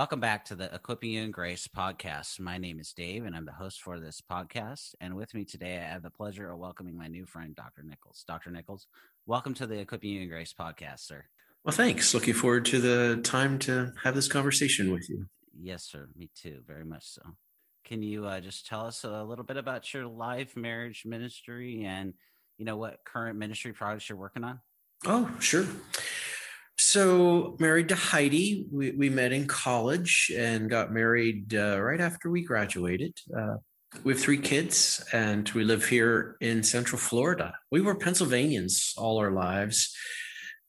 Welcome back to the Equipping You in Grace podcast. My name is Dave, and I'm the host for this podcast. And with me today, I have the pleasure of welcoming my new friend, Dr. Nichols. Dr. Nichols, welcome to the Equipping You in Grace podcast, sir. Well, thanks. Looking forward to the time to have this conversation with you. Yes, sir. Me too. Very much so. Can you uh, just tell us a little bit about your life, marriage, ministry, and you know what current ministry projects you're working on? Oh, sure. So, married to Heidi, we, we met in college and got married uh, right after we graduated. Uh, we have three kids and we live here in Central Florida. We were Pennsylvanians all our lives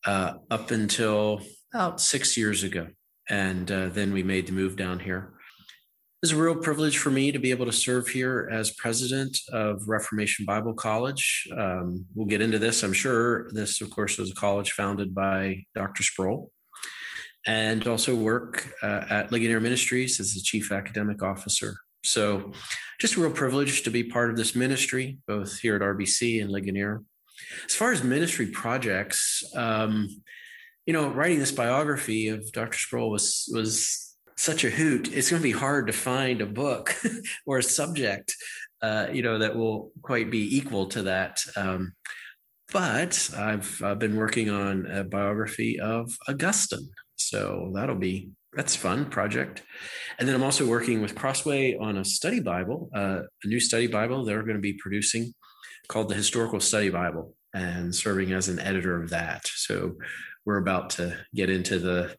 uh, up until about six years ago. And uh, then we made the move down here. It's a real privilege for me to be able to serve here as president of Reformation Bible College. Um, we'll get into this, I'm sure. This, of course, was a college founded by Dr. Sproul, and also work uh, at Ligonier Ministries as the chief academic officer. So, just a real privilege to be part of this ministry, both here at RBC and Ligonier. As far as ministry projects, um, you know, writing this biography of Dr. Sproul was was such a hoot. It's going to be hard to find a book or a subject, uh, you know, that will quite be equal to that. Um, but I've, I've been working on a biography of Augustine, so that'll be that's fun project. And then I'm also working with Crossway on a study Bible, uh, a new study Bible they're going to be producing called the Historical Study Bible, and serving as an editor of that. So we're about to get into the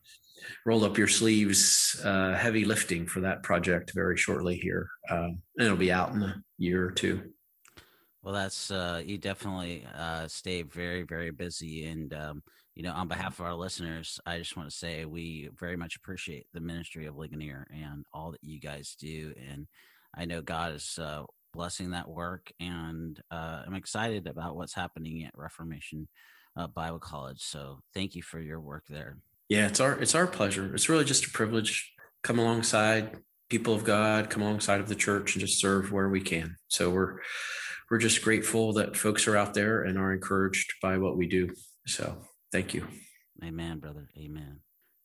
roll up your sleeves, uh, heavy lifting for that project very shortly here. Um, and it'll be out in a year or two. Well, that's uh, you definitely uh, stay very, very busy. And, um, you know, on behalf of our listeners, I just want to say we very much appreciate the ministry of Ligonier and all that you guys do. And I know God is uh, blessing that work. And uh, I'm excited about what's happening at Reformation uh, Bible College. So thank you for your work there. Yeah, it's our it's our pleasure. It's really just a privilege. Come alongside people of God, come alongside of the church, and just serve where we can. So we're we're just grateful that folks are out there and are encouraged by what we do. So thank you. Amen, brother. Amen.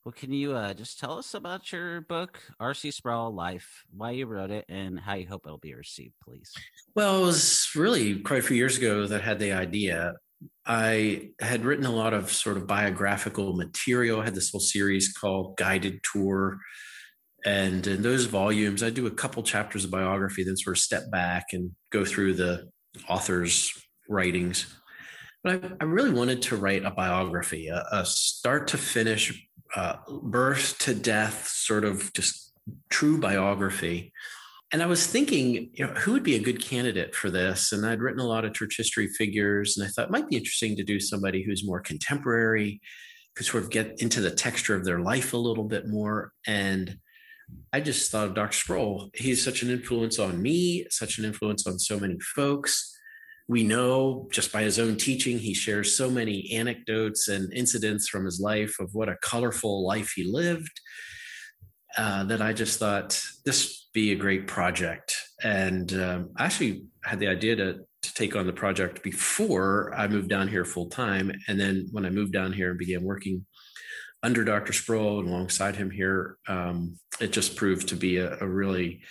Well, can you uh, just tell us about your book, R.C. Sproul Life, why you wrote it, and how you hope it'll be received, please? Well, it was really quite a few years ago that I had the idea. I had written a lot of sort of biographical material. I had this whole series called Guided Tour. And in those volumes, I do a couple chapters of biography, then sort of step back and go through the author's writings. But I, I really wanted to write a biography, a, a start to finish, uh, birth to death, sort of just true biography and I was thinking, you know, who would be a good candidate for this? And I'd written a lot of church history figures, and I thought it might be interesting to do somebody who's more contemporary, could sort of get into the texture of their life a little bit more. And I just thought of Dr. Sproul. He's such an influence on me, such an influence on so many folks. We know just by his own teaching, he shares so many anecdotes and incidents from his life of what a colorful life he lived. Uh, that I just thought this be a great project. And um, I actually had the idea to, to take on the project before I moved down here full time. And then when I moved down here and began working under Dr. Sproul and alongside him here, um, it just proved to be a, a, really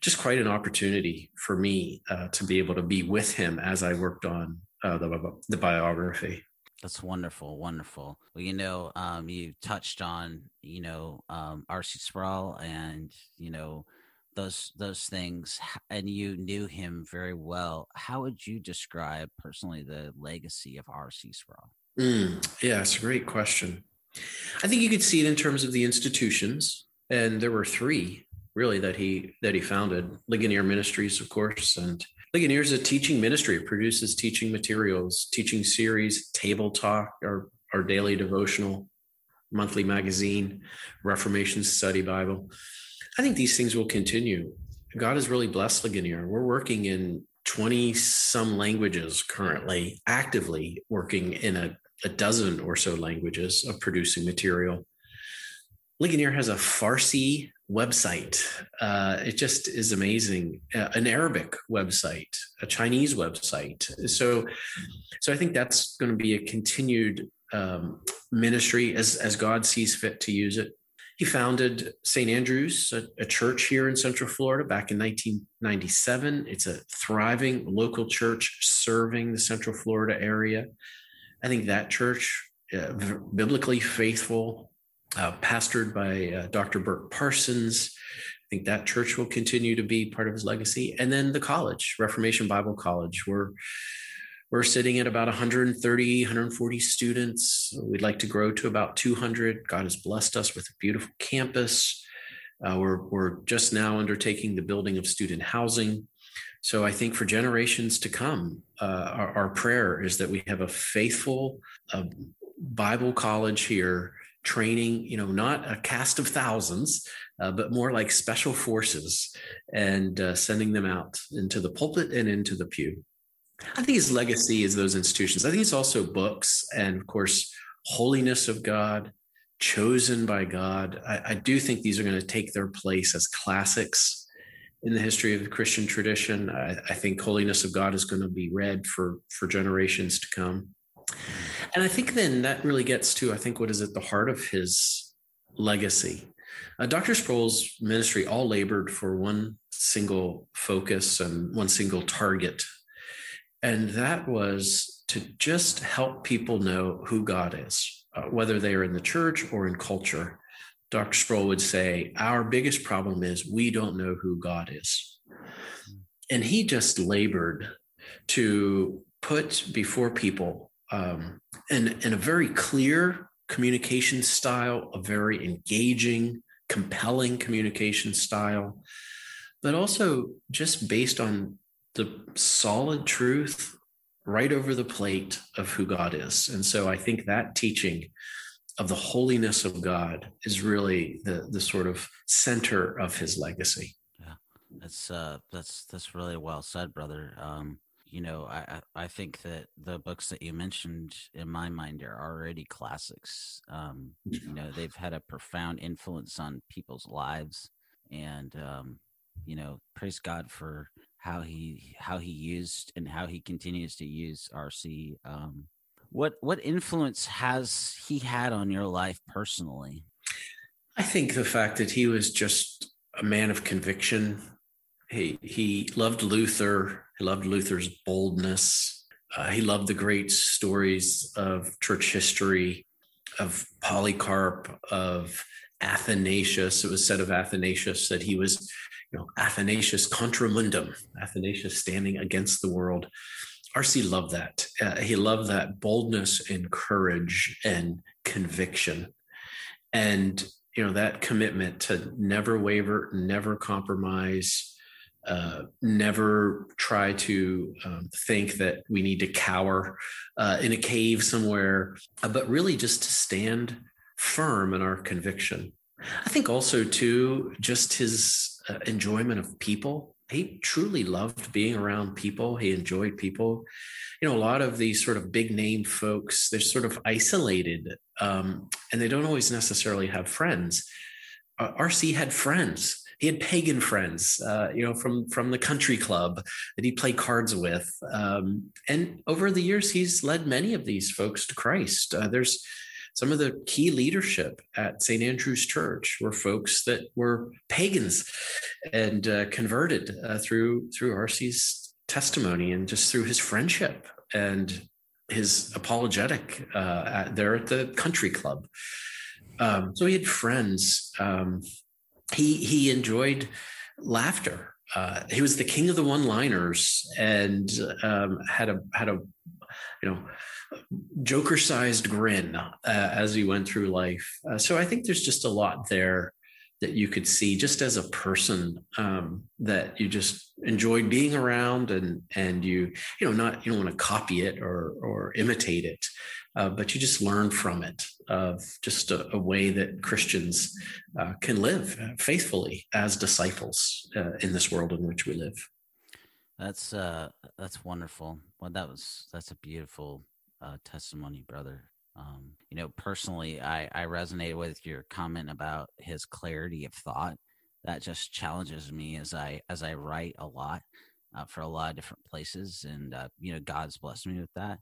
just quite an opportunity for me uh, to be able to be with him as I worked on uh, the, the biography. That's wonderful, wonderful. Well, you know, um, you touched on, you know, um, R.C. Sproul and, you know, those those things and you knew him very well how would you describe personally the legacy of rc sproul mm, yeah it's a great question i think you could see it in terms of the institutions and there were three really that he that he founded ligonier ministries of course and ligonier is a teaching ministry it produces teaching materials teaching series table talk our our daily devotional monthly magazine, Reformation Study Bible. I think these things will continue. God has really blessed Ligonier. We're working in 20 some languages currently, actively working in a, a dozen or so languages of producing material. Ligonier has a Farsi website. Uh, it just is amazing. Uh, an Arabic website, a Chinese website. So, so I think that's going to be a continued um, ministry as as God sees fit to use it. He founded St. Andrews, a, a, church here in Central Florida back in 1997. It's a thriving local church serving the Central Florida area. I think that church, uh, biblically faithful, uh, pastored by uh, Dr. Burk Parsons. I think that church will continue to be part of his legacy. And then the college, Reformation Bible College, we're we're sitting at about 130, 140 students. We'd like to grow to about 200. God has blessed us with a beautiful campus. Uh, we're, we're just now undertaking the building of student housing. So I think for generations to come, uh, our, our, prayer is that we have a faithful uh, Bible college here training, you know, not a cast of thousands, uh, but more like special forces and uh, sending them out into the pulpit and into the pew. I think his legacy is those institutions. I think it's also books and, of course, holiness of God, chosen by God. I, I do think these are going to take their place as classics in the history of the Christian tradition. I, I think holiness of God is going to be read for for generations to come. And I think then that really gets to, I think, what is at the heart of his legacy. Uh, Dr. Sproul's ministry all labored for one single focus and one single target. And that was to just help people know who God is, uh, whether they are in the church or in culture. Dr. Sproul would say, Our biggest problem is we don't know who God is. And he just labored to put before people um, and, and a very clear communication style, a very engaging, compelling communication style, but also just based on the solid truth right over the plate of who God is. And so I think that teaching of the holiness of God is really the the sort of center of his legacy. Yeah. That's uh that's that's really well said, brother. Um you know, I I think that the books that you mentioned in my mind are already classics. Um, you know, they've had a profound influence on people's lives, and um, you know, praise God for how he how he used and how he continues to use RC. Um, what what influence has he had on your life personally? I think the fact that he was just a man of conviction. He he loved Luther he loved Luther's boldness. Uh, he loved the great stories of church history, of Polycarp, of Athanasius. It was said of Athanasius that he was, you know, Athanasius contra mundum, Athanasius standing against the world. RC loved that. Uh, he loved that boldness and courage and conviction. And, you know, that commitment to never waver, never compromise, uh, never try to um, think that we need to cower uh, in a cave somewhere, uh, but really just to stand firm in our conviction. I think also, too, just his uh, enjoyment of people. He truly loved being around people. He enjoyed people. You know, a lot of these sort of big name folks, they're sort of isolated um, and they don't always necessarily have friends. Uh, RC had friends he had pagan friends, uh, you know, from from the country club that he played cards with. Um, and over the years, he's led many of these folks to Christ. Uh, there's some of the key leadership at St. Andrew's Church were folks that were pagans and uh, converted uh, through through RC's testimony and just through his friendship and his apologetic uh, at, there at the country club. Um, so he had friends um, he he enjoyed laughter. Uh, he was the king of the one-liners and um, had a had a you know joker-sized grin uh, as he went through life. Uh, so I think there's just a lot there that you could see just as a person um, that you just enjoyed being around and and you you know not you don't want to copy it or or imitate it uh, but you just learn from it of just a, a way that Christians uh, can live faithfully as disciples uh, in this world in which we live. That's uh, that's wonderful. Well, that was that's a beautiful uh, testimony, brother. Um, you know, personally, I I resonate with your comment about his clarity of thought. That just challenges me as I as I write a lot uh, for a lot of different places, and uh, you know, God's blessed me with that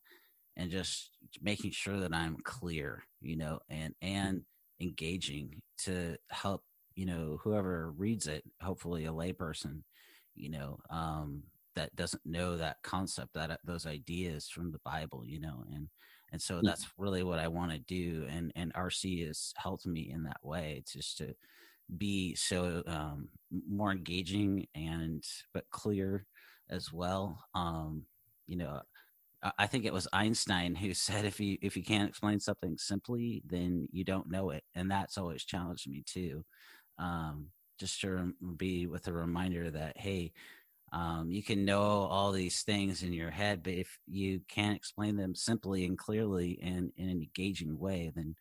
and just making sure that I'm clear, you know, and and engaging to help, you know, whoever reads it, hopefully a layperson, you know, um, that doesn't know that concept, that those ideas from the Bible, you know, and and so that's really what I want to do, and and RC has helped me in that way, just to be so um, more engaging and but clear as well. Um, you know, I think it was Einstein who said if you if you can't explain something simply, then you don't know it, and that's always challenged me too. Um, just to be with a reminder that hey, um, you can know all these things in your head, but if you can't explain them simply and clearly and in an engaging way, then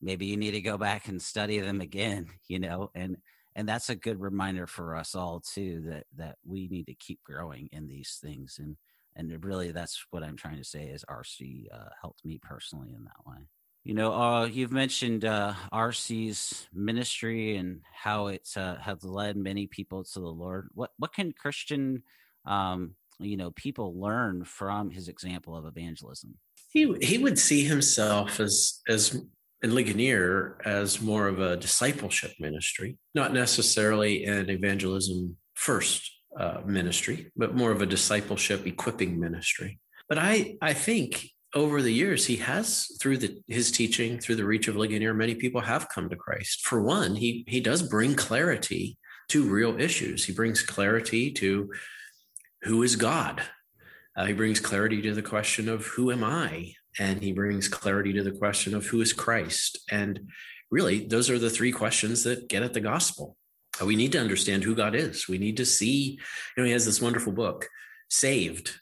maybe you need to go back and study them again. You know, and and that's a good reminder for us all too that that we need to keep growing in these things and and really that's what i'm trying to say is rc uh, helped me personally in that way you know uh, you've mentioned uh, rc's ministry and how it uh, has led many people to the lord what what can christian um, you know people learn from his example of evangelism he he would see himself as as in Ligonier as more of a discipleship ministry, not necessarily an evangelism first uh, ministry, but more of a discipleship equipping ministry. But I, I think over the years, he has through the, his teaching, through the reach of Ligonier, many people have come to Christ. For one, he he does bring clarity to real issues. He brings clarity to who is God. Uh, he brings clarity to the question of who am I, and he brings clarity to the question of who is Christ. And really, those are the three questions that get at the gospel. Uh, we need to understand who God is. We need to see, you know, he has this wonderful book, Saved,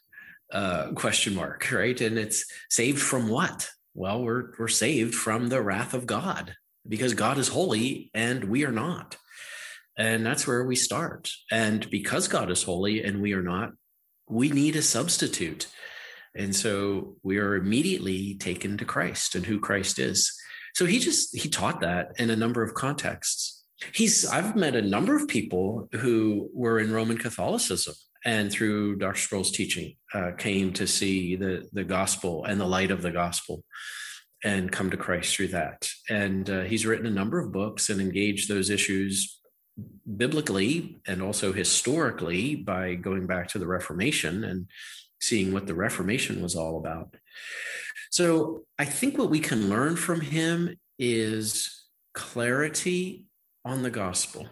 uh, question mark, right? And it's saved from what? Well, we're we're saved from the wrath of God because God is holy and we are not. And that's where we start. And because God is holy and we are not, we need a substitute. And so we are immediately taken to Christ and who Christ is. So he just he taught that in a number of contexts he's i've met a number of people who were in roman catholicism and through dr sproul's teaching uh, came to see the the gospel and the light of the gospel and come to christ through that. And uh, he's written a number of books and engaged those issues biblically and also historically by going back to the reformation and seeing what the reformation was all about. So i think what we can learn from him is clarity on the gospel,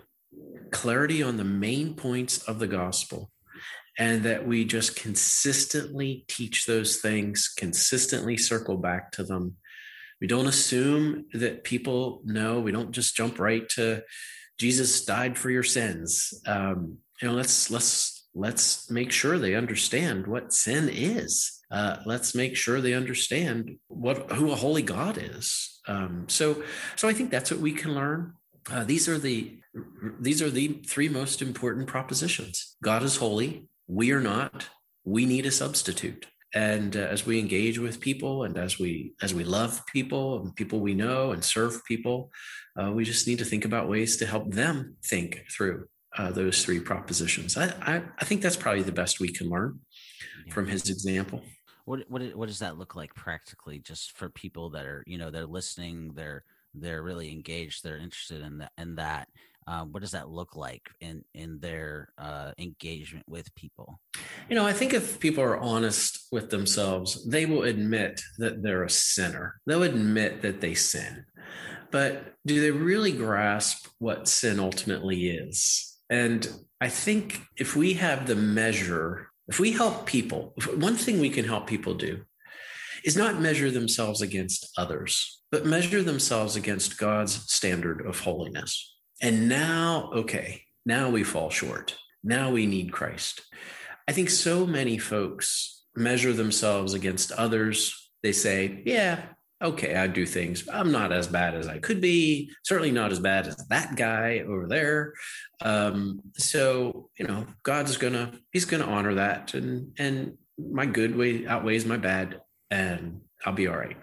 clarity on the main points of the gospel, and that we just consistently teach those things, consistently circle back to them. We don't assume that people know. We don't just jump right to Jesus died for your sins. Um, you know, let's let's let's make sure they understand what sin is. Uh, let's make sure they understand what who a holy God is. Um, so, so I think that's what we can learn. Uh, these are the these are the three most important propositions. God is holy. We are not. We need a substitute. And uh, as we engage with people, and as we as we love people and people we know and serve people, uh, we just need to think about ways to help them think through uh, those three propositions. I, I, I think that's probably the best we can learn from his example. What what what does that look like practically, just for people that are you know they're listening, they're they're really engaged they're interested in that and that uh, what does that look like in in their uh, engagement with people? You know i think if people are honest with themselves they will admit that they're a sinner. They'll admit that they sin. But do they really grasp what sin ultimately is? And i think if we have the measure if we help people one thing we can help people do is not measure themselves against others, but measure themselves against God's standard of holiness. And now, okay, now we fall short. Now we need Christ. I think so many folks measure themselves against others. They say, yeah, okay, I do things. I'm not as bad as I could be. Certainly not as bad as that guy over there. Um, so you know, God's gonna He's gonna honor that, and and my good way outweighs my bad, and I'll be all right.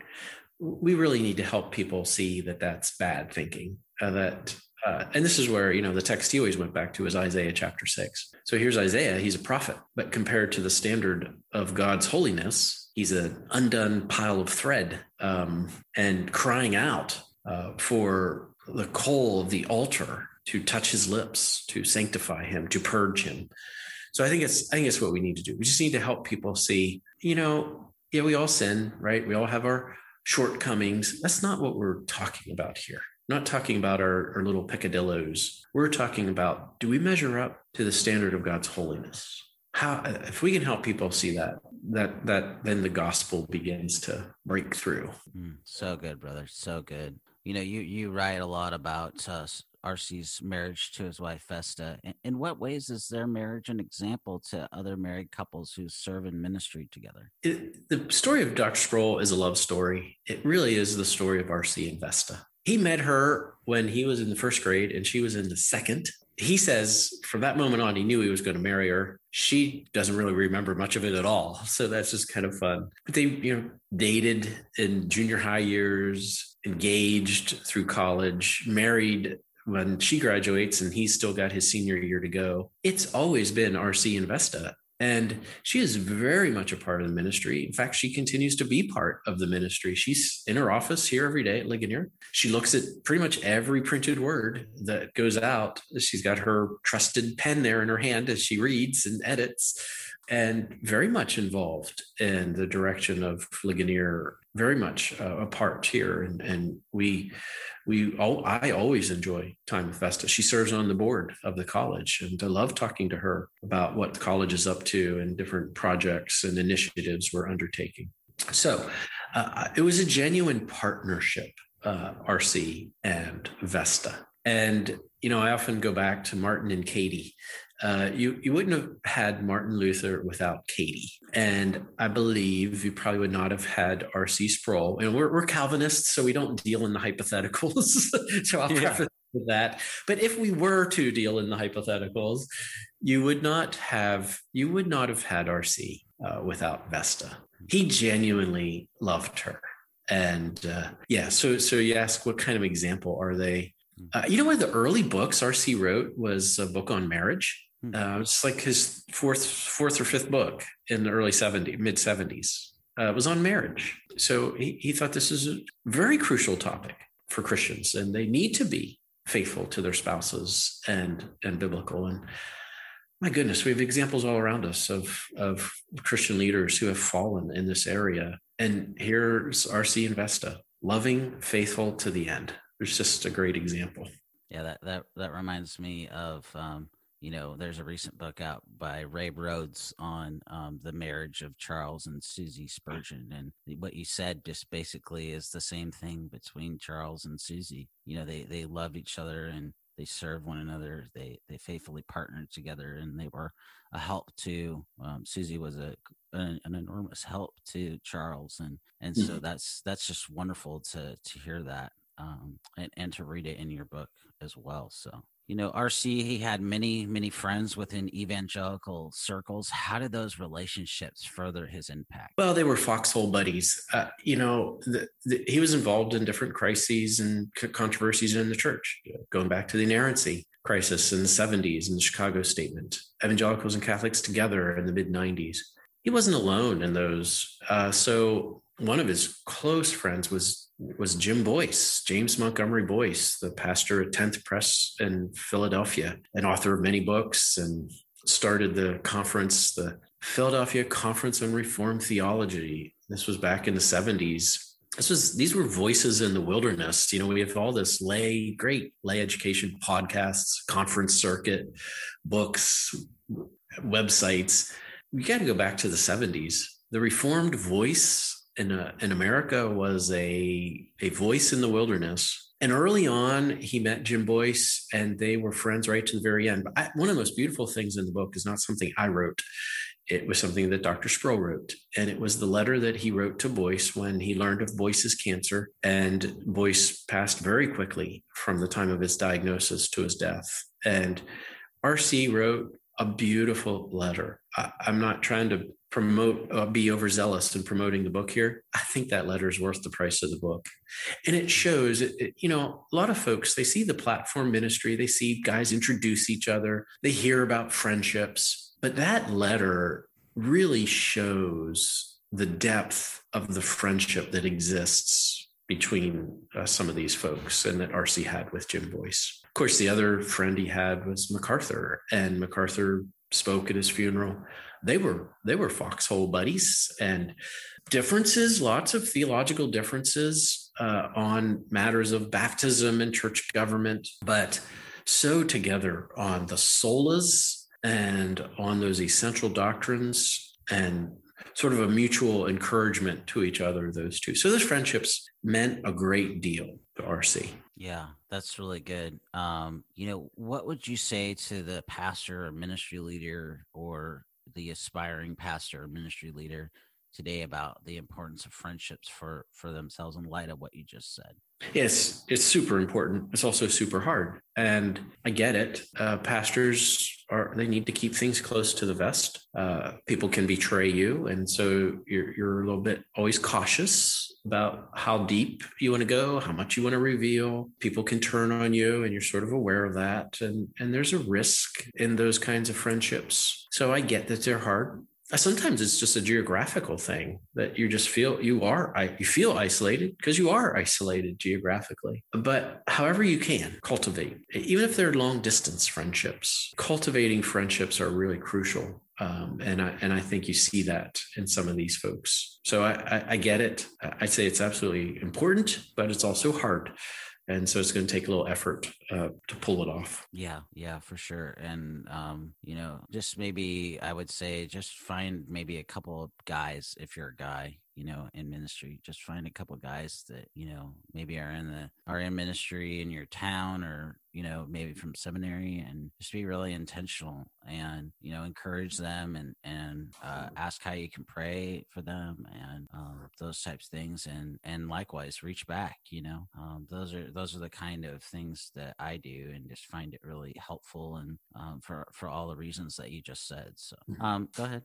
We really need to help people see that that's bad thinking. Uh, that uh, and this is where you know the text he always went back to is Isaiah chapter six. So here's Isaiah; he's a prophet, but compared to the standard of God's holiness, he's an undone pile of thread um, and crying out uh, for the coal of the altar to touch his lips, to sanctify him, to purge him. So I think it's I think it's what we need to do. We just need to help people see, you know, yeah, we all sin, right? We all have our shortcomings. That's not what we're talking about here not talking about our, our little peccadillos. We're talking about do we measure up to the standard of God's holiness? How if we can help people see that, that that then the gospel begins to break through. Mm, so good, brother. So good. You know, you you write a lot about uh, RC's marriage to his wife Vesta. In, in what ways is their marriage an example to other married couples who serve in ministry together? It, the story of Dr. Sproul is a love story. It really is the story of RC and Vesta he met her when he was in the first grade and she was in the second. He says from that moment on, he knew he was going to marry her. She doesn't really remember much of it at all. So that's just kind of fun. But they, you know, dated in junior high years, engaged through college, married when she graduates and he's still got his senior year to go. It's always been RC and Vesta and she is very much a part of the ministry. In fact, she continues to be part of the ministry. She's in her office here every day at Ligonier. She looks at pretty much every printed word that goes out. She's got her trusted pen there in her hand as she reads and edits, and very much involved in the direction of Ligonier, very much uh, a part here. And, and we we all, I always enjoy time with Vesta. She serves on the board of the college, and I love talking to her about what the college is up to and different projects and initiatives we're undertaking. So uh, it was a genuine partnership, uh, RC and Vesta. And you know, I often go back to Martin and Katie uh, you you wouldn't have had Martin Luther without Katie, and I believe you probably would not have had R.C. Sproul. And we're, we're Calvinists, so we don't deal in the hypotheticals. so I'll yeah. preface that. But if we were to deal in the hypotheticals, you would not have you would not have had R.C. Uh, without Vesta. He genuinely loved her, and uh, yeah. So so you ask, what kind of example are they? Hmm. Uh, you know, one of the early books RC wrote was a book on marriage. Hmm. Uh, it's like his fourth, fourth or fifth book in the early 70s, mid 70s. Uh, was on marriage. So he, he thought this is a very crucial topic for Christians, and they need to be faithful to their spouses and and biblical. And my goodness, we have examples all around us of of Christian leaders who have fallen in this area. And here's RC and Vesta, loving, faithful to the end. There's just a great example. Yeah, that that that reminds me of um, you know, there's a recent book out by Ray Rhodes on um, the marriage of Charles and Susie Spurgeon. And what you said just basically is the same thing between Charles and Susie. You know, they, they love each other and they serve one another. They, they faithfully partnered together and they were a help to, um, Susie was a, an, an, enormous help to Charles. And, and so mm-hmm. that's, that's just wonderful to, to hear that. Um, and, and to read it in your book as well. So you know, RC, he had many, many friends within evangelical circles. How did those relationships further his impact? Well, they were foxhole buddies. Uh, you know, the, the, he was involved in different crises and controversies in the church, going back to the inerrancy crisis in the 70s and the Chicago Statement, evangelicals and Catholics together in the mid 90s. He wasn't alone in those. Uh, so one of his close friends was was Jim Boice, James Montgomery Boice, the pastor at 10th Pres in Philadelphia, an author of many books and started the conference, the Philadelphia Conference on Reformed Theology. This was back in the 70s. This was these were voices in the wilderness. You know, we have all this lay, great lay education podcasts, conference circuit, books, websites. We got to go back to the 70s. The Reformed voice in, uh, in America was a, a voice in the wilderness. And early on, he met Jim Boice and they were friends right to the very end. But I, one of the most beautiful things in the book is not something I wrote. it was something that Dr. Sproul wrote. And it was the letter that he wrote to Boice when he learned of Boice's cancer. And Boice passed very quickly from the time of his diagnosis to his death. And RC wrote a beautiful letter. I, am not trying to promote, uh, be overzealous in promoting the book here. I think that letter is worth the price of the book. And it shows, it, it, you know, a lot of folks, they see the platform ministry, they see guys introduce each other, they hear about friendships but that letter really shows the depth of the friendship that exists between uh, some of these folks and that RC had with Jim Boice. Of course, the other friend he had was MacArthur, and MacArthur spoke at his funeral. They were they were foxhole buddies and differences, lots of theological differences uh, on matters of baptism and church government, but so together on the solas and on those essential doctrines and sort of a mutual encouragement to each other, those two. So those friendships meant a great deal to RC. Yeah, that's really good. Um, you know, what would you say to the pastor or ministry leader or the aspiring pastor or ministry leader today about the importance of friendships for for themselves in light of what you just said yes it's super important. It's also super hard. And i get it. Uh, pastors are they need to keep things close to the vest. Uh, people can betray you. And so you're, you're a little bit always cautious about how deep you want to go how much you want to reveal. People can turn on you and you're sort of aware of that. And and there's a risk in those kinds of friendships. So i get that they're hard sometimes it's just a geographical thing that you just feel you are you feel isolated because you are isolated geographically but however you can cultivate even if they're long distance friendships cultivating friendships are really crucial um, and I and I think you see that in some of these folks. So I, I, I get it. I say it's absolutely important, but it's also hard and so it's going to take a little effort uh, to pull it off. Yeah yeah for sure and um, you know just maybe i would say just find maybe a couple of guys if you're a guy you know in ministry just find a couple of guys that you know maybe are in the are in ministry in your town or you know maybe from seminary and just be really intentional and you know encourage them and and uh, ask how you can pray for them and um, those types of things and and likewise reach back you know um, those are those are the kind of things that i do and just find it really helpful and um, for for all the reasons that you just said so mm-hmm. um, go ahead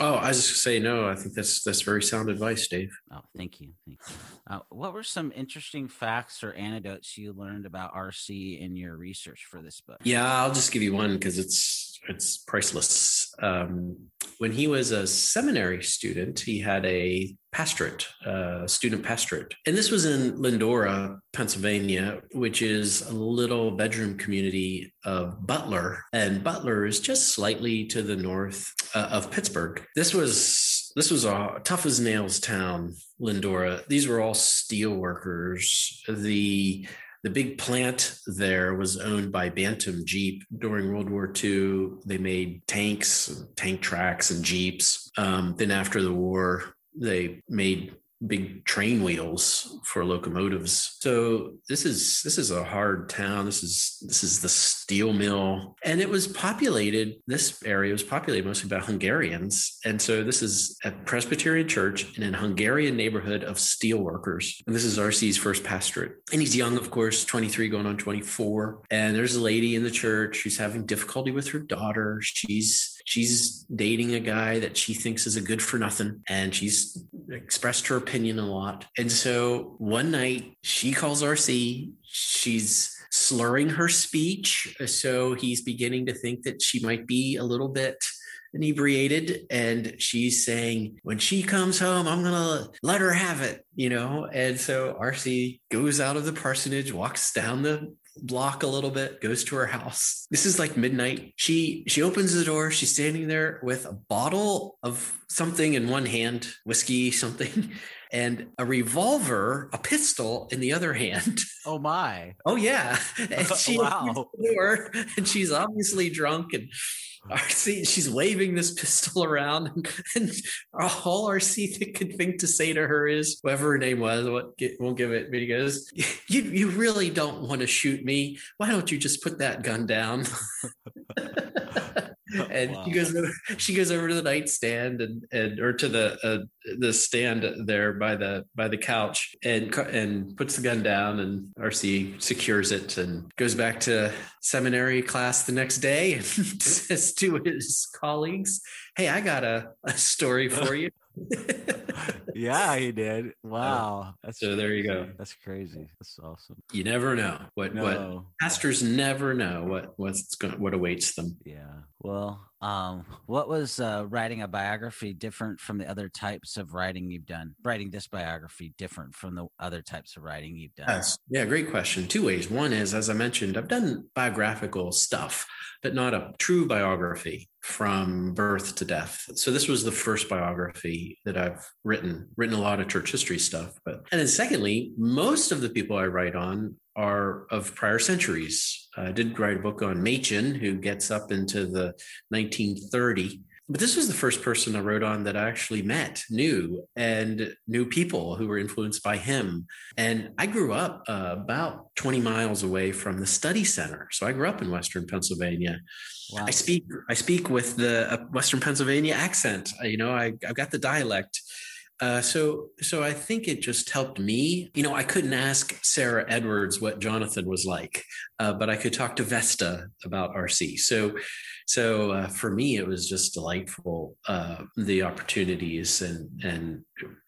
oh i was just say no i think that's that's very sound advice dave oh thank you, thank you. Uh, what were some interesting facts or anecdotes you learned about rc in your research for this book? Yeah, I'll just give you one because it's it's priceless. Um, when he was a seminary student, he had a pastorate, uh, student pastorate, and this was in Lyndora, Pennsylvania, which is a little bedroom community of Butler, and Butler is just slightly to the north uh, of Pittsburgh. This was this was a tough as nails town, Lyndora. These were all steel workers. The the big plant there was owned by Bantam Jeep during World War II. They made tanks, tank tracks, and Jeeps. Um, then after the war, they made big train wheels for locomotives. So this is this is a hard town. This is this is the steel mill, and it was populated. This area was populated mostly by Hungarians, and so this is a Presbyterian church in a Hungarian neighborhood of steel workers. And this is RC's first pastorate, and he's young, of course, twenty three, going on twenty four. And there's a lady in the church who's having difficulty with her daughter. She's she's dating a guy that she thinks is a good for nothing and she's expressed her opinion a lot. And so one night she calls rc she's slurring her speech so he's beginning to think that she might be a little bit inebriated and she's saying when she comes home i'm gonna let her have it you know? And so rc goes out of the parsonage walks down the block a little bit, goes to her house. This is like midnight. She she opens the door. She's standing there with a bottle of something in one hand, whiskey, something, and a revolver, a pistol in the other hand. Oh my. Oh yeah. And she wow. door, and she's obviously drunk and RC, she's waving this pistol around, and, all RC could think to say to her is, whoever her name was, what get, won't give it, but he goes, "You you really don't want to shoot me? Why don't you just put that gun down?" and wow. she goes over, she goes over to the nightstand and and or to the uh, the stand there by the by the couch and and puts the gun down and RC secures it and goes back to seminary class the next day and says to his colleagues, "Hey, I got a, a story for you." yeah, he did. Wow. That's so there you go. That's crazy. That's awesome. You never know what no. what pastors never know what what's going what awaits them. Yeah. Well, um, what was uh, writing a biography different from the other types of writing you've done? Writing this biography different from the other types of writing you've done? Yes. Yeah, great question. Two ways. One is, as I mentioned, I've done biographical stuff, but not a true biography from birth to death. So this was the first biography that I've written. Written a lot of church history stuff, but and then secondly, most of the people I write on are of prior centuries. I did write a book on Machen, who gets up into the 1930. But this was the first person I wrote on that I actually met, knew, and knew people who were influenced by him. And I grew up uh, about 20 miles away from the study center. So I grew up in Western Pennsylvania. Wow. I speak I speak with the uh, Western Pennsylvania accent. You know, I, I've got the dialect. Uh, so, so I think it just helped me. You know, I couldn't ask Sarah Edwards what Jonathan was like, uh, but I could talk to Vesta about RC. So, so uh, for me, it was just delightful uh, the opportunities and and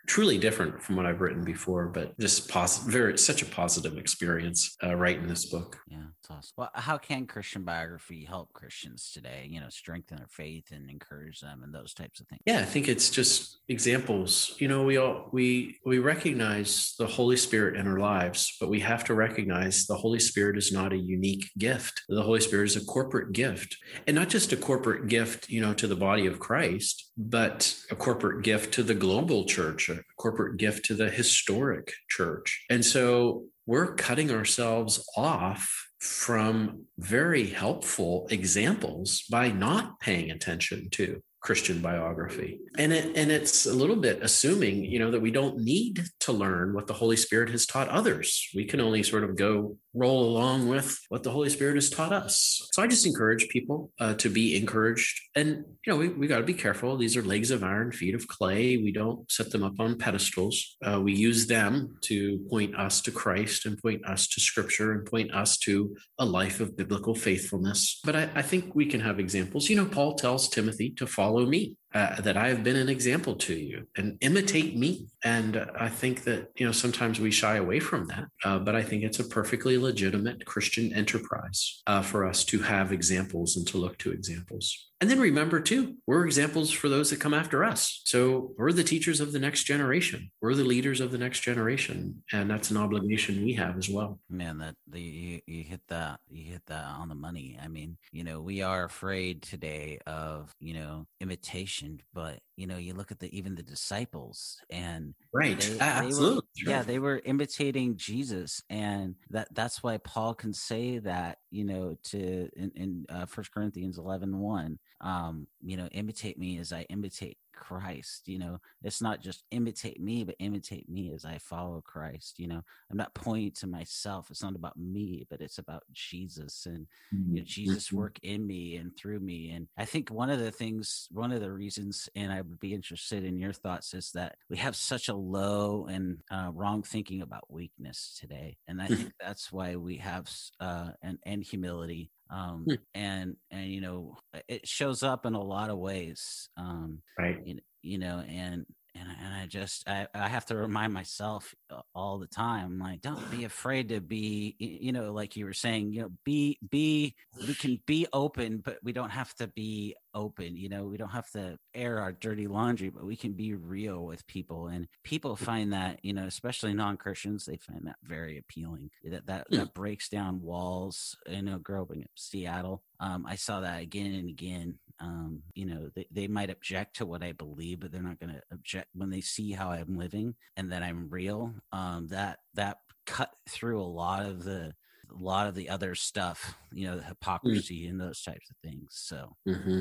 truly different from what I've written before, but just positive, very such a positive experience uh, writing this book. Yeah, it's awesome. Well, how can Christian biography help Christians today? You know, strengthen their faith and encourage them, and those types of things. Yeah, I think it's just examples. You know, we all we we recognize the Holy Spirit in our lives, but we have to recognize the Holy Spirit is not a unique gift. The Holy Spirit is a corporate gift, and not just a corporate gift, you know, to the body of Christ, but a corporate gift to the global church a corporate gift to the historic church. And so we're cutting ourselves off from very helpful examples by not paying attention to Christian biography. And it, and it's a little bit assuming, you know, that we don't need to learn what the Holy Spirit has taught others. We can only sort of go roll along with what the Holy Spirit has taught us. So I just encourage people uh, to be encouraged. And, you know, we, we got to be careful. These are legs of iron, feet of clay. We don't set them up on pedestals. Uh, we use them to point us to Christ and point us to scripture and point us to a life of biblical faithfulness. But I, I think we can have examples. You know, Paul tells Timothy to follow follow me uh, that I have been an example to you and imitate me. And I think that, you know, sometimes we shy away from that, uh, but I think it's a perfectly legitimate Christian enterprise uh, for us to have examples and to look to examples. And then remember, too, we're examples for those that come after us. So we're the teachers of the next generation. We're the leaders of the next generation. And that's an obligation we have as well. Man, that the, you, you hit that, you hit that on the money. I mean, you know, we are afraid today of, you know, imitation, but you know, you look at the even the disciples and right, they, absolutely, they were, yeah, they were imitating Jesus, and that that's why Paul can say that, you know, to in, in uh, First Corinthians 11, 1, um, you know, imitate me as I imitate Christ. You know, it's not just imitate me, but imitate me as I follow Christ. You know, I'm not pointing to myself. It's not about me, but it's about Jesus and mm-hmm. you know, Jesus' mm-hmm. work in me and through me. And I think one of the things, one of the reasons, and I would be interested in your thoughts, is that we have such a low and uh, wrong thinking about weakness today. And I think that's why we have uh, and, and humility um hmm. and and you know it shows up in a lot of ways um right you, you know and and, and I just I, I have to remind myself uh, all the time like don't be afraid to be you know like you were saying you know be be we can be open but we don't have to be open you know we don't have to air our dirty laundry but we can be real with people and people find that you know especially non-christians they find that very appealing that that, that breaks down walls you know growing up in seattle um, i saw that again and again um, you know they, they might object to what i believe but they're not going to object when they see how i'm living and that i'm real um, that that cut through a lot of the a lot of the other stuff, you know, the hypocrisy mm. and those types of things. So mm-hmm.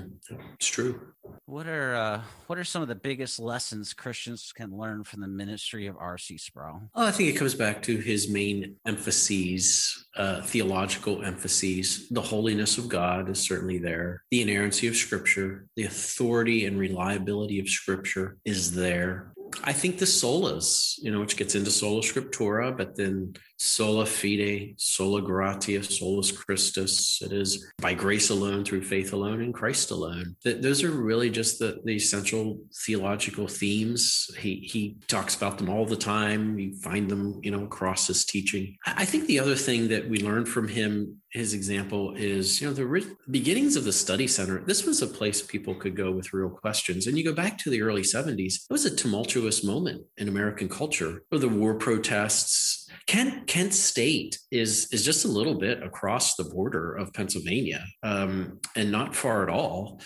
it's true. What are uh, what are some of the biggest lessons Christians can learn from the ministry of R.C. Sproul? Well, I think it comes back to his main emphases, uh, theological emphases. The holiness of God is certainly there. The inerrancy of Scripture, the authority and reliability of Scripture is there. I think the solas, you know, which gets into sola scriptura, but then sola fide, sola gratia, solus Christus. It is by grace alone, through faith alone, in Christ alone. those are really just the, the essential theological themes. He he talks about them all the time. You find them, you know, across his teaching. I think the other thing that we learned from him his example is you know the beginnings of the study center this was a place people could go with real questions. And you go back to the early 70s it was a tumultuous moment in american culture where the war protests kent kent state is is just a little bit across the border of pennsylvania um, and not far at all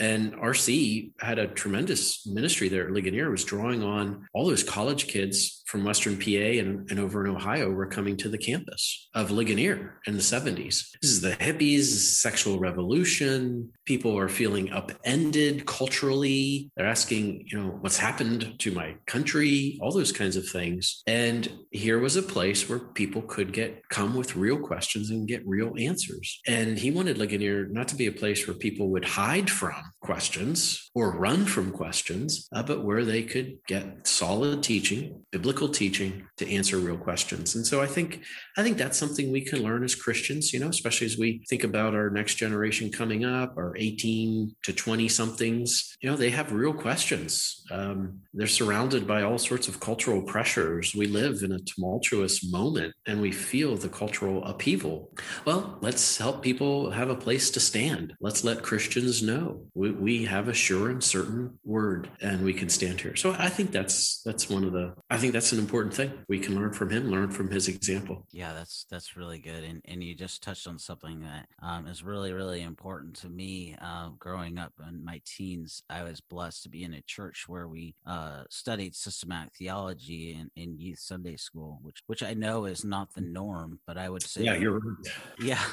and RC had a tremendous ministry there at Ligonier, was drawing on all those college kids from Western PA and, and over in Ohio were coming to the campus of Ligonier in the 70s. This is the hippies, sexual revolution. People are feeling upended culturally. They're asking, you know, what's happened to my country, all those kinds of things. And here was a place where people could get come with real questions and get real answers. And he wanted Ligonier not to be a place where people would hide from questions or run from questions, uh, but where they could get solid teaching, biblical teaching to answer real questions. And so I think I think that's something we can learn as Christians, you know, especially as we think about our next generation coming up, our 18 to 20 somethings. You know, they have real questions. Um, they're surrounded by all sorts of cultural pressures. We live in a tumultuous moment and we feel the cultural upheaval. Well, let's help people have a place to stand. Let's let Christians know we, we have a sure and certain word and we can stand here. So I think that's that's one of the I think that's an important thing. We can learn from him, learn from his example. Yeah, that's that's really good. And and you just touched on something that um, is really really important to me. Uh, growing up in my teens, I was blessed to be in a church where we uh, studied systematic theology in, in youth Sunday school, which which I know is not the norm, but I would say yeah, you're yeah,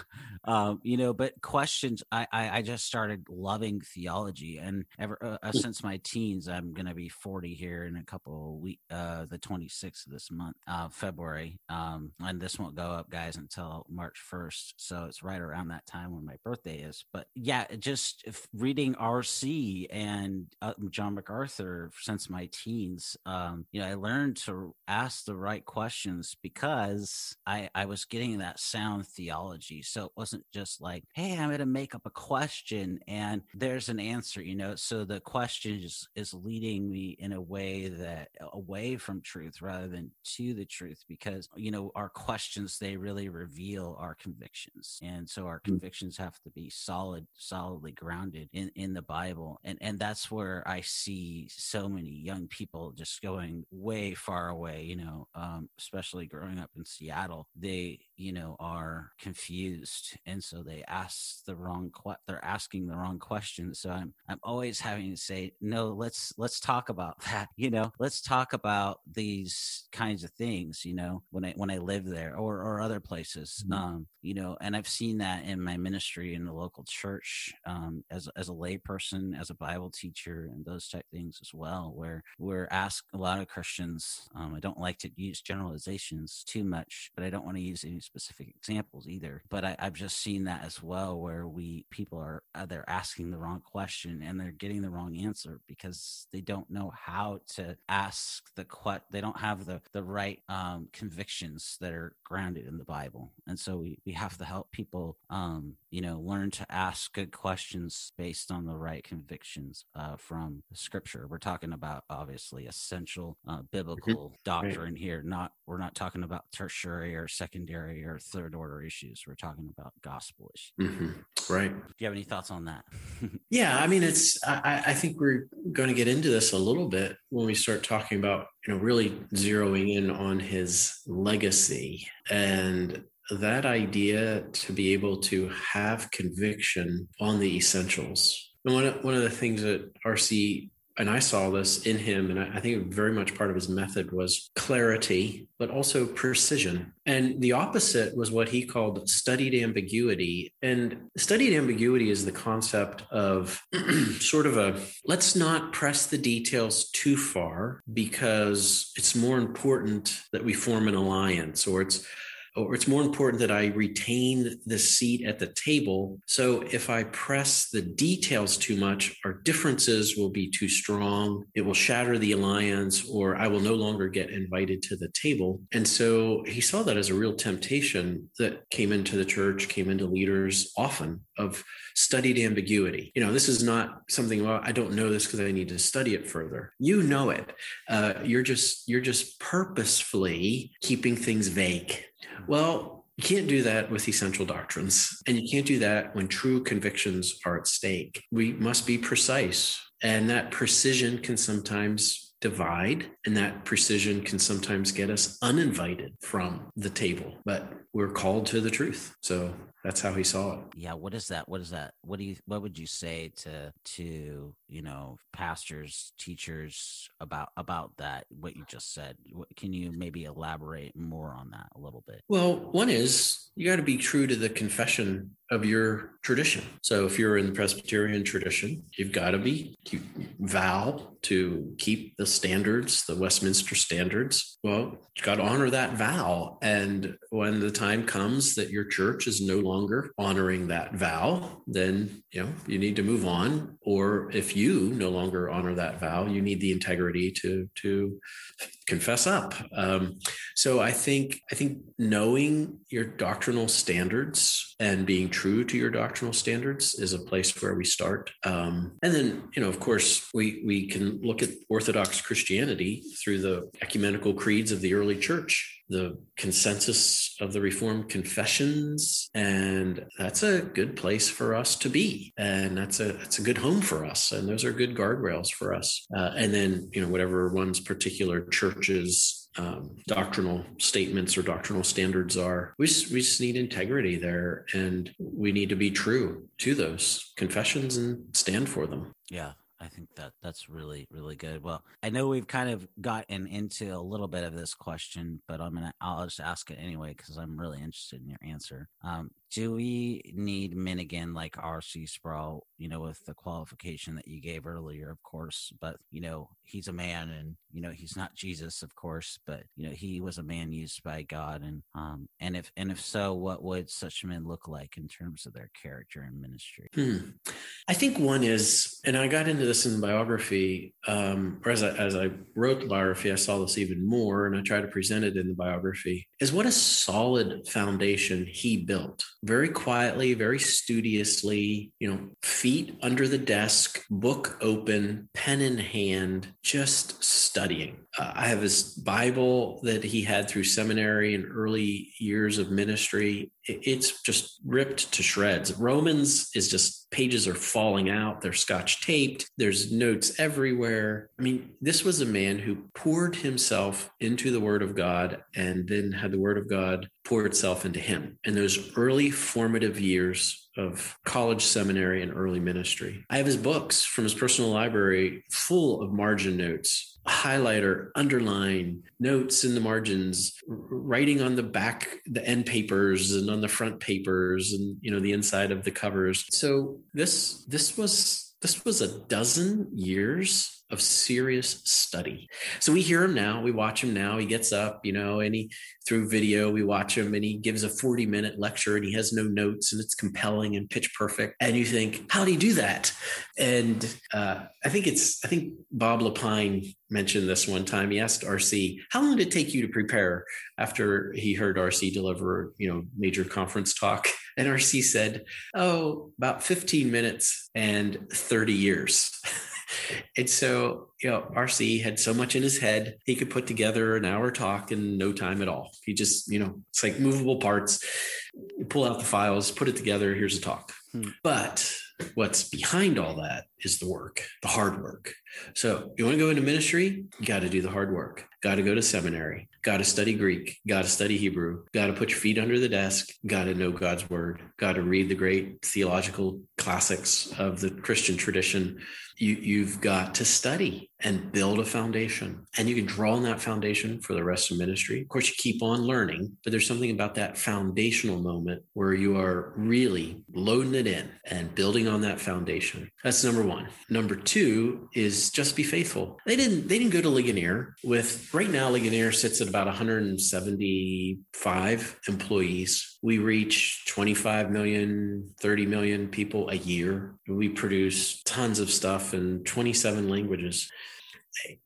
um, you know. But questions, I, I I just started loving theology, and ever uh, uh since my teens, I'm gonna be 40 here in a couple of weeks, uh, the 26th of this month, uh, February, um, and this won't go up, guys, until March 1st, so it's right around that time when my birthday is. But yeah, just reading RC and uh, John MacArthur since my teens, um, you know, I learned to ask the right questions because I I was getting that sound theology, so it wasn't just like, hey, I'm gonna make up a question and there's there's an answer, you know. So the question is, is leading me in a way that away from truth rather than to the truth, because you know our questions they really reveal our convictions, and so our mm. convictions have to be solid, solidly grounded in in the Bible, and and that's where I see so many young people just going way far away, you know, um, especially growing up in Seattle, they you know are confused, and so they ask the wrong que- they're asking the wrong questions so i'm i'm always having to say no let's let's talk about that you know let's talk about these kinds of things you know when i when i live there or or other places mm-hmm. um you know and i've seen that in my ministry in the local church um as as a layperson as a bible teacher and those type things as well where we're asked a lot of christians um i don't like to use generalizations too much but i don't want to use any specific examples either but I, i've just seen that as well where we people are uh, they're asking the wrong question and they're getting the wrong answer because they don't know how to ask the que- they don't have the the right um, convictions that are grounded in the bible and so we, we have to help people um, you know learn to ask good questions based on the right convictions uh, from scripture we're talking about obviously essential uh, mm-hmm. biblical mm-hmm. doctrine right. here not we're not talking about tertiary or secondary or third order issues we're talking about gospel issues mm-hmm. right do you have any thoughts on that yeah, I mean, it's. I, I think we're going to get into this a little bit when we start talking about, you know, really zeroing in on his legacy and that idea to be able to have conviction on the essentials. And one of, one of the things that RC and I saw this in him, and I think very much part of his method was clarity, but also precision. And the opposite was what he called studied ambiguity. And studied ambiguity is the concept of sort of a let's not press the details too far because it's more important that we form an alliance or it's or it's more important that I retain the seat at the table. So if I press the details too much, our differences will be too strong. It will shatter the alliance, or I will no longer get invited to the table. And so he saw that as a real temptation that came into the church, came into leaders often of studied ambiguity. You know, this is not something, well, I don't know this because I need to study it further. You know it. Uh, you're just, you're just purposefully keeping things vague well, you can't do that with essential doctrines, and you can't do that when true convictions are at stake. We must be precise, and that precision can sometimes divide, and that precision can sometimes get us uninvited from the table. But we're called to the truth. So that's how he saw it. Yeah. What is that? What is that? What do you, what would you say to, to, you know, pastors, teachers about, about that, what you just said? what, Can you maybe elaborate more on that a little bit? Well, one is you got to be true to the confession of your tradition. So if you're in the Presbyterian tradition, you've got to be you vow to keep the standards, the Westminster standards. Well, you got to honor that vow. And when the time comes that your church is no longer honoring that vow, then you know you need to move on. Or if you no longer honor that vow, you need the integrity to to confess up. Um, so I think I think knowing your doctrinal standards and being true to your doctrinal standards is a place where we start. Um, and then you know, of course, we we can look at Orthodox Christianity through the ecumenical creeds of the early church the consensus of the Reformed confessions, and that's a good place for us to be, and that's a that's a good home for us, and those are good guardrails for us. Uh, and then you know whatever one's particular church's um, doctrinal statements or doctrinal standards are, we just, we just need integrity there, and we need to be true to those confessions and stand for them. Yeah, I think that that's really really good. Well, I know we've kind of gotten into a little bit of this question, but I'm gonna I'll just ask it anyway because I'm really interested in your answer. Um, do we need men again like R.C. Sproul? You know, with the qualification that you gave earlier, of course, but you know he's a man, and you know he's not Jesus, of course, but you know he was a man used by God, and um, and if and if so, what would such men look like in terms of their character and ministry? Hmm. I think one is, and I got into this in the biography, um, or as I, as I wrote the biography, I saw this even more, and I try to present it in the biography. Is what a solid foundation he built very quietly, very studiously, you know, feet under the desk, book open, pen in hand, just studying. Uh, I have his Bible that he had through seminary and early years of ministry. It's just ripped to shreds. Romans is just pages are falling out. They're scotch taped. There's notes everywhere. I mean, this was a man who poured himself into the Word of God and then had the Word of God pour itself into him. In those early formative years of college, seminary, and early ministry, I have his books from his personal library full of margin notes highlighter, underline, notes in the margins, writing on the back, the end papers and on the front papers and you know the inside of the covers. So this this was this was a dozen years of serious study. So we hear him now, we watch him now. He gets up, you know, and he through video, we watch him and he gives a 40 minute lecture and he has no notes and it's compelling and pitch perfect. And you think, how did he do that? And uh, I think it's, I think Bob Lepine mentioned this one time. He asked RC, how long did it take you to prepare after he heard RC deliver, you know, major conference talk? And RC said, oh, about 15 minutes and 30 years. and so, you know, RC had so much in his head, he could put together an hour talk in no time at all. He just, you know, it's like movable parts, You pull out the files, put it together, here's a talk. Hmm. But what's behind all that is the work, the hard work. So you want to go into ministry, you got to do the hard work. Got to go to seminary, got to study Greek, got to study Hebrew, got to put your feet under the desk, got to know God's word, got to read the great theological classics of the Christian tradition. You, you've got to study and build a foundation. And you can draw on that foundation for the rest of ministry. Of course you keep on learning but there's something about that foundational moment where you are really loading it in and building on that foundation. That's number one. Number two is just be faithful. They didn't they didn't go to ligonier. With right now ligonier sits at about 175 employees. We reach 25 million 30 million people a year. We produce tons of stuff in 27 languages.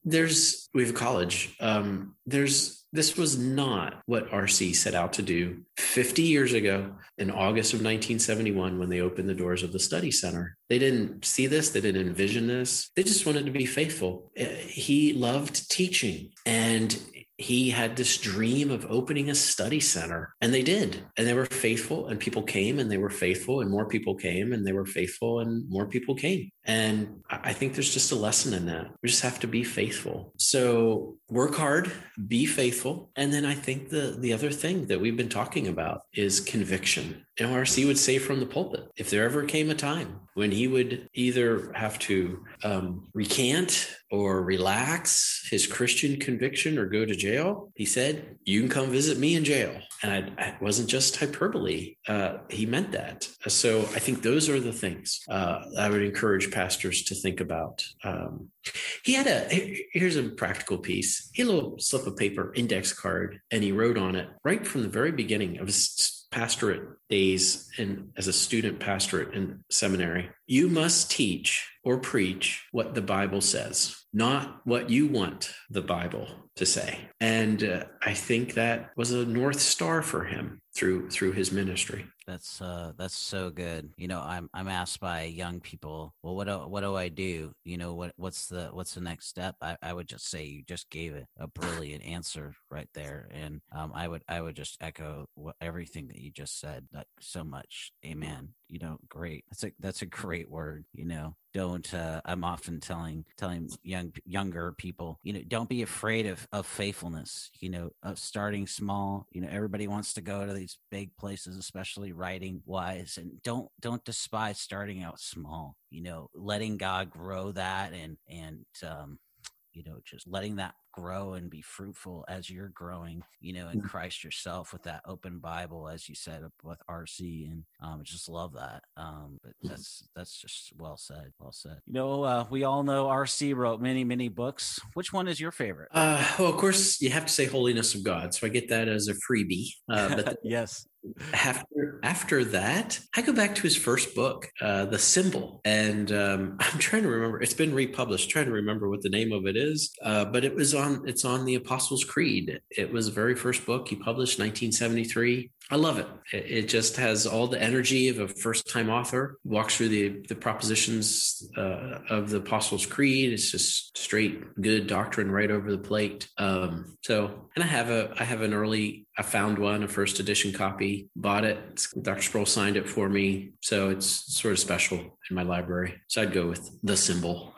There's we have a college. Um, there's this was not what rc set out to do 50 years ago in august of 1971 when they opened the doors of the study center. They didn't see this. They didn't envision this. They just wanted to be faithful. Eh, he loved teaching. And he had this dream of opening a study center and they did and they were faithful and people came and they were faithful and more people came and they were faithful and more people came. And i think there's just a lesson in that. We just have to be faithful. So work hard be faithful. And then i think the the other thing that we've been talking about is conviction RC would say from the pulpit if there ever came a time when he would either have to um, recant or relax his Christian conviction or go to jail, he said, You can come visit me in jail. And it wasn't just hyperbole, uh, he meant that. So I think those are the things uh, I would encourage pastors to think about. Um, he had a, here's a practical piece. He had a little slip of paper, index card, and he wrote on it right from the very beginning of his pastorate days and as a student pastorate in seminary, you must teach or preach what the Bible says, not what you want the Bible to say. And uh, I think that was a north star for him through through his ministry. That's uh that's so good. You know, I'm I'm asked by young people, well what do what do I do? You know, what what's the what's the next step? I, I would just say you just gave it a brilliant answer right there. And um I would I would just echo what, everything that you just said like so much. Amen. You know, great. That's a that's a great word, you know. Don't uh I'm often telling telling young younger people, you know, don't be afraid of of faithfulness, you know, of starting small. You know, everybody wants to go to these big places, especially writing wise, and don't don't despise starting out small. You know, letting God grow that and and um, you know, just letting that grow and be fruitful as you're growing, you know, in Christ yourself with that open Bible, as you said with RC, and um, just love that. Um, but that's that's just well said, well said. You know, uh, we all know RC wrote many many books. Which one is your favorite? Uh, well, of course, you have to say "Holiness of God," so I get that as a freebie. Uh, but yes, after after that i go back to his first book uh, the symbol and um, i'm trying to remember it's been republished trying to remember what the name of it is uh, but it was on it's on the apostles creed it was the very first book he published 1973 I love it. It just has all the energy of a first time author, walks through the, the propositions uh, of the Apostles' Creed. It's just straight good doctrine right over the plate. Um, so, and I have a, I have an early, I found one, a first edition copy, bought it. Dr. Sproul signed it for me. So it's sort of special in my library. So I'd go with the symbol.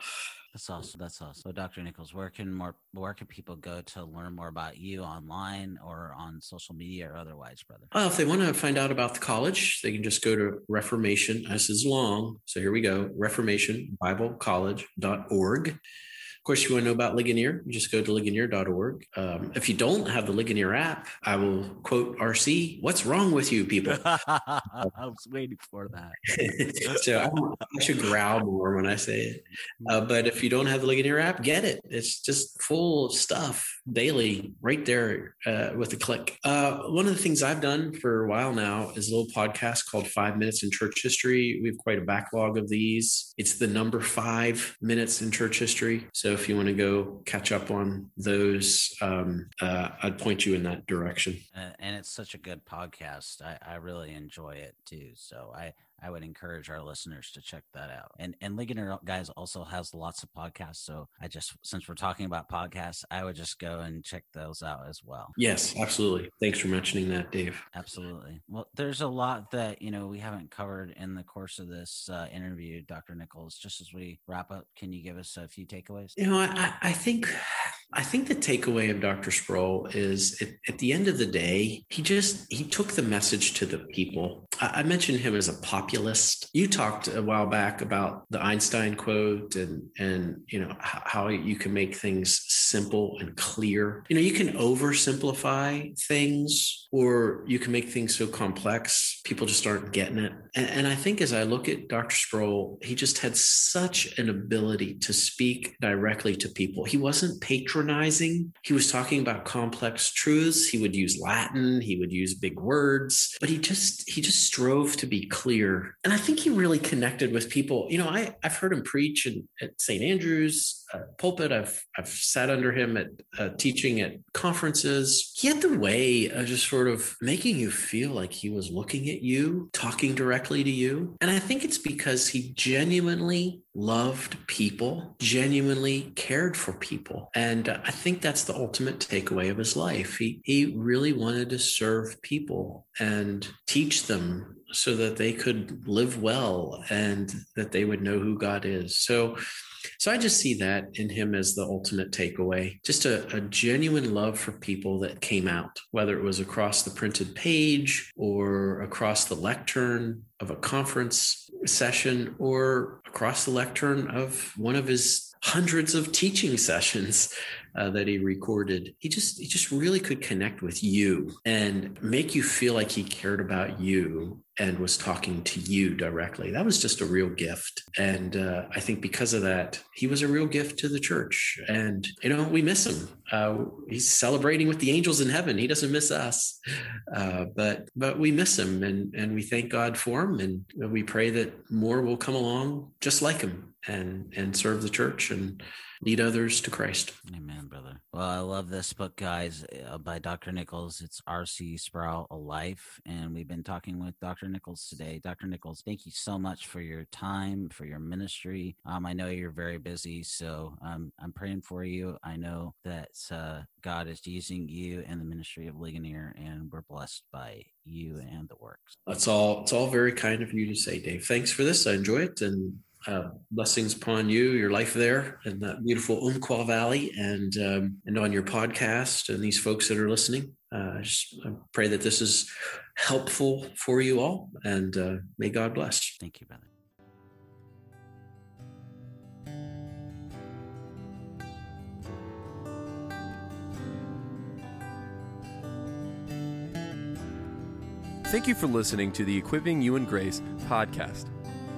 That's awesome. That's awesome. So, Dr. Nichols, where can more where can people go to learn more about you online or on social media or otherwise, brother? Well, if they want to find out about the college, they can just go to Reformation. This is long, so here we go. ReformationBibleCollege.org course, you want to know about Ligonier, you just go to ligonier.org. Um, if you don't have the Ligonier app, I will quote RC, what's wrong with you people? I was waiting for that. so I, I, should growl more when I say it. Uh, but if you don't have the Ligonier app, get it. It's just full of stuff daily right there uh, with a click. Uh, one of the things I've done for a while now is a little podcast called Five Minutes in Church History. We have quite a backlog of these. It's the number five minutes in church history. So if you want to go catch up on those, um, uh, I'd point you in that direction. Uh, and it's such a good podcast. I, I really enjoy it too. So I, I would encourage our listeners to check that out. And and Ligonier guys also has lots of podcasts. So I just since we're talking about podcasts, I would just go and check those out as well. Yes, absolutely. Thanks for mentioning that, Dave. Absolutely. Well, there's a lot that you know we haven't covered in the course of this uh, interview, Dr. Nichols. Just as we wrap up, can you give us a few takeaways? You know, I, I think I think the takeaway of Dr. Sproul is at, at, the end of the day, he just he took the message to the people. I, I, mentioned him as a populist. You talked a while back about the Einstein quote and and you know how, how you can make things simple and clear. You know, you can oversimplify things or you can make things so complex people just aren't getting it. And, and I think as I look at Dr. Sproul, he just had such an ability to speak directly to people. He wasn't patronizing. He was talking about complex truths. He would use Latin, he would use big words, but he just he just strove to be clear. And I think he really connected with people. You know, I, I've heard him preach in, at St. Andrews uh, pulpit. I've I've sat under him at uh, teaching at conferences. He had the way of just sort of making you feel like he was looking at you, talking directly to you. And I think it's because he genuinely loved people, genuinely cared for people. And I think that's the ultimate takeaway of his life. He, he really wanted to serve people and teach them so that they could live well and that they would know who God is. So, so I just see that in him as the ultimate takeaway, just a, a, genuine love for people that came out, whether it was across the printed page or across the lectern of a conference session or across the lectern of one of his hundreds of teaching sessions uh, that he recorded. He just he just really could connect with you and make you feel like he cared about you and was talking to you directly. That was just a real gift, and uh, I think because of that, he was a real gift to the church. And you know, we miss him. Uh, he's celebrating with the angels in heaven. He doesn't miss us, uh, but but we miss him, and and we thank God for him, and we pray that more will come along just like him and and serve the church and lead others to Christ. Amen, brother. Well, I love this book, guys, uh, by Dr. Nichols. It's R.C. Sproul, A Life. And we've been talking with Dr. Nichols today. Dr. Nichols, thank you so much for your time, for your ministry. Um, I know you're very busy, so um, I'm praying for you. I know that uh, God is using you and the ministry of Ligonier, and we're blessed by you and the works. That's all. It's all very kind of you to say, Dave. Thanks for this. I enjoy it. And uh, blessings upon you, your life there in that beautiful Umpqua Valley, and um, and on your podcast and these folks that are listening. Uh, I just I pray that this is helpful for you all, and uh, may God bless. Thank you, brother. Thank you for listening to the Equipping You in Grace podcast.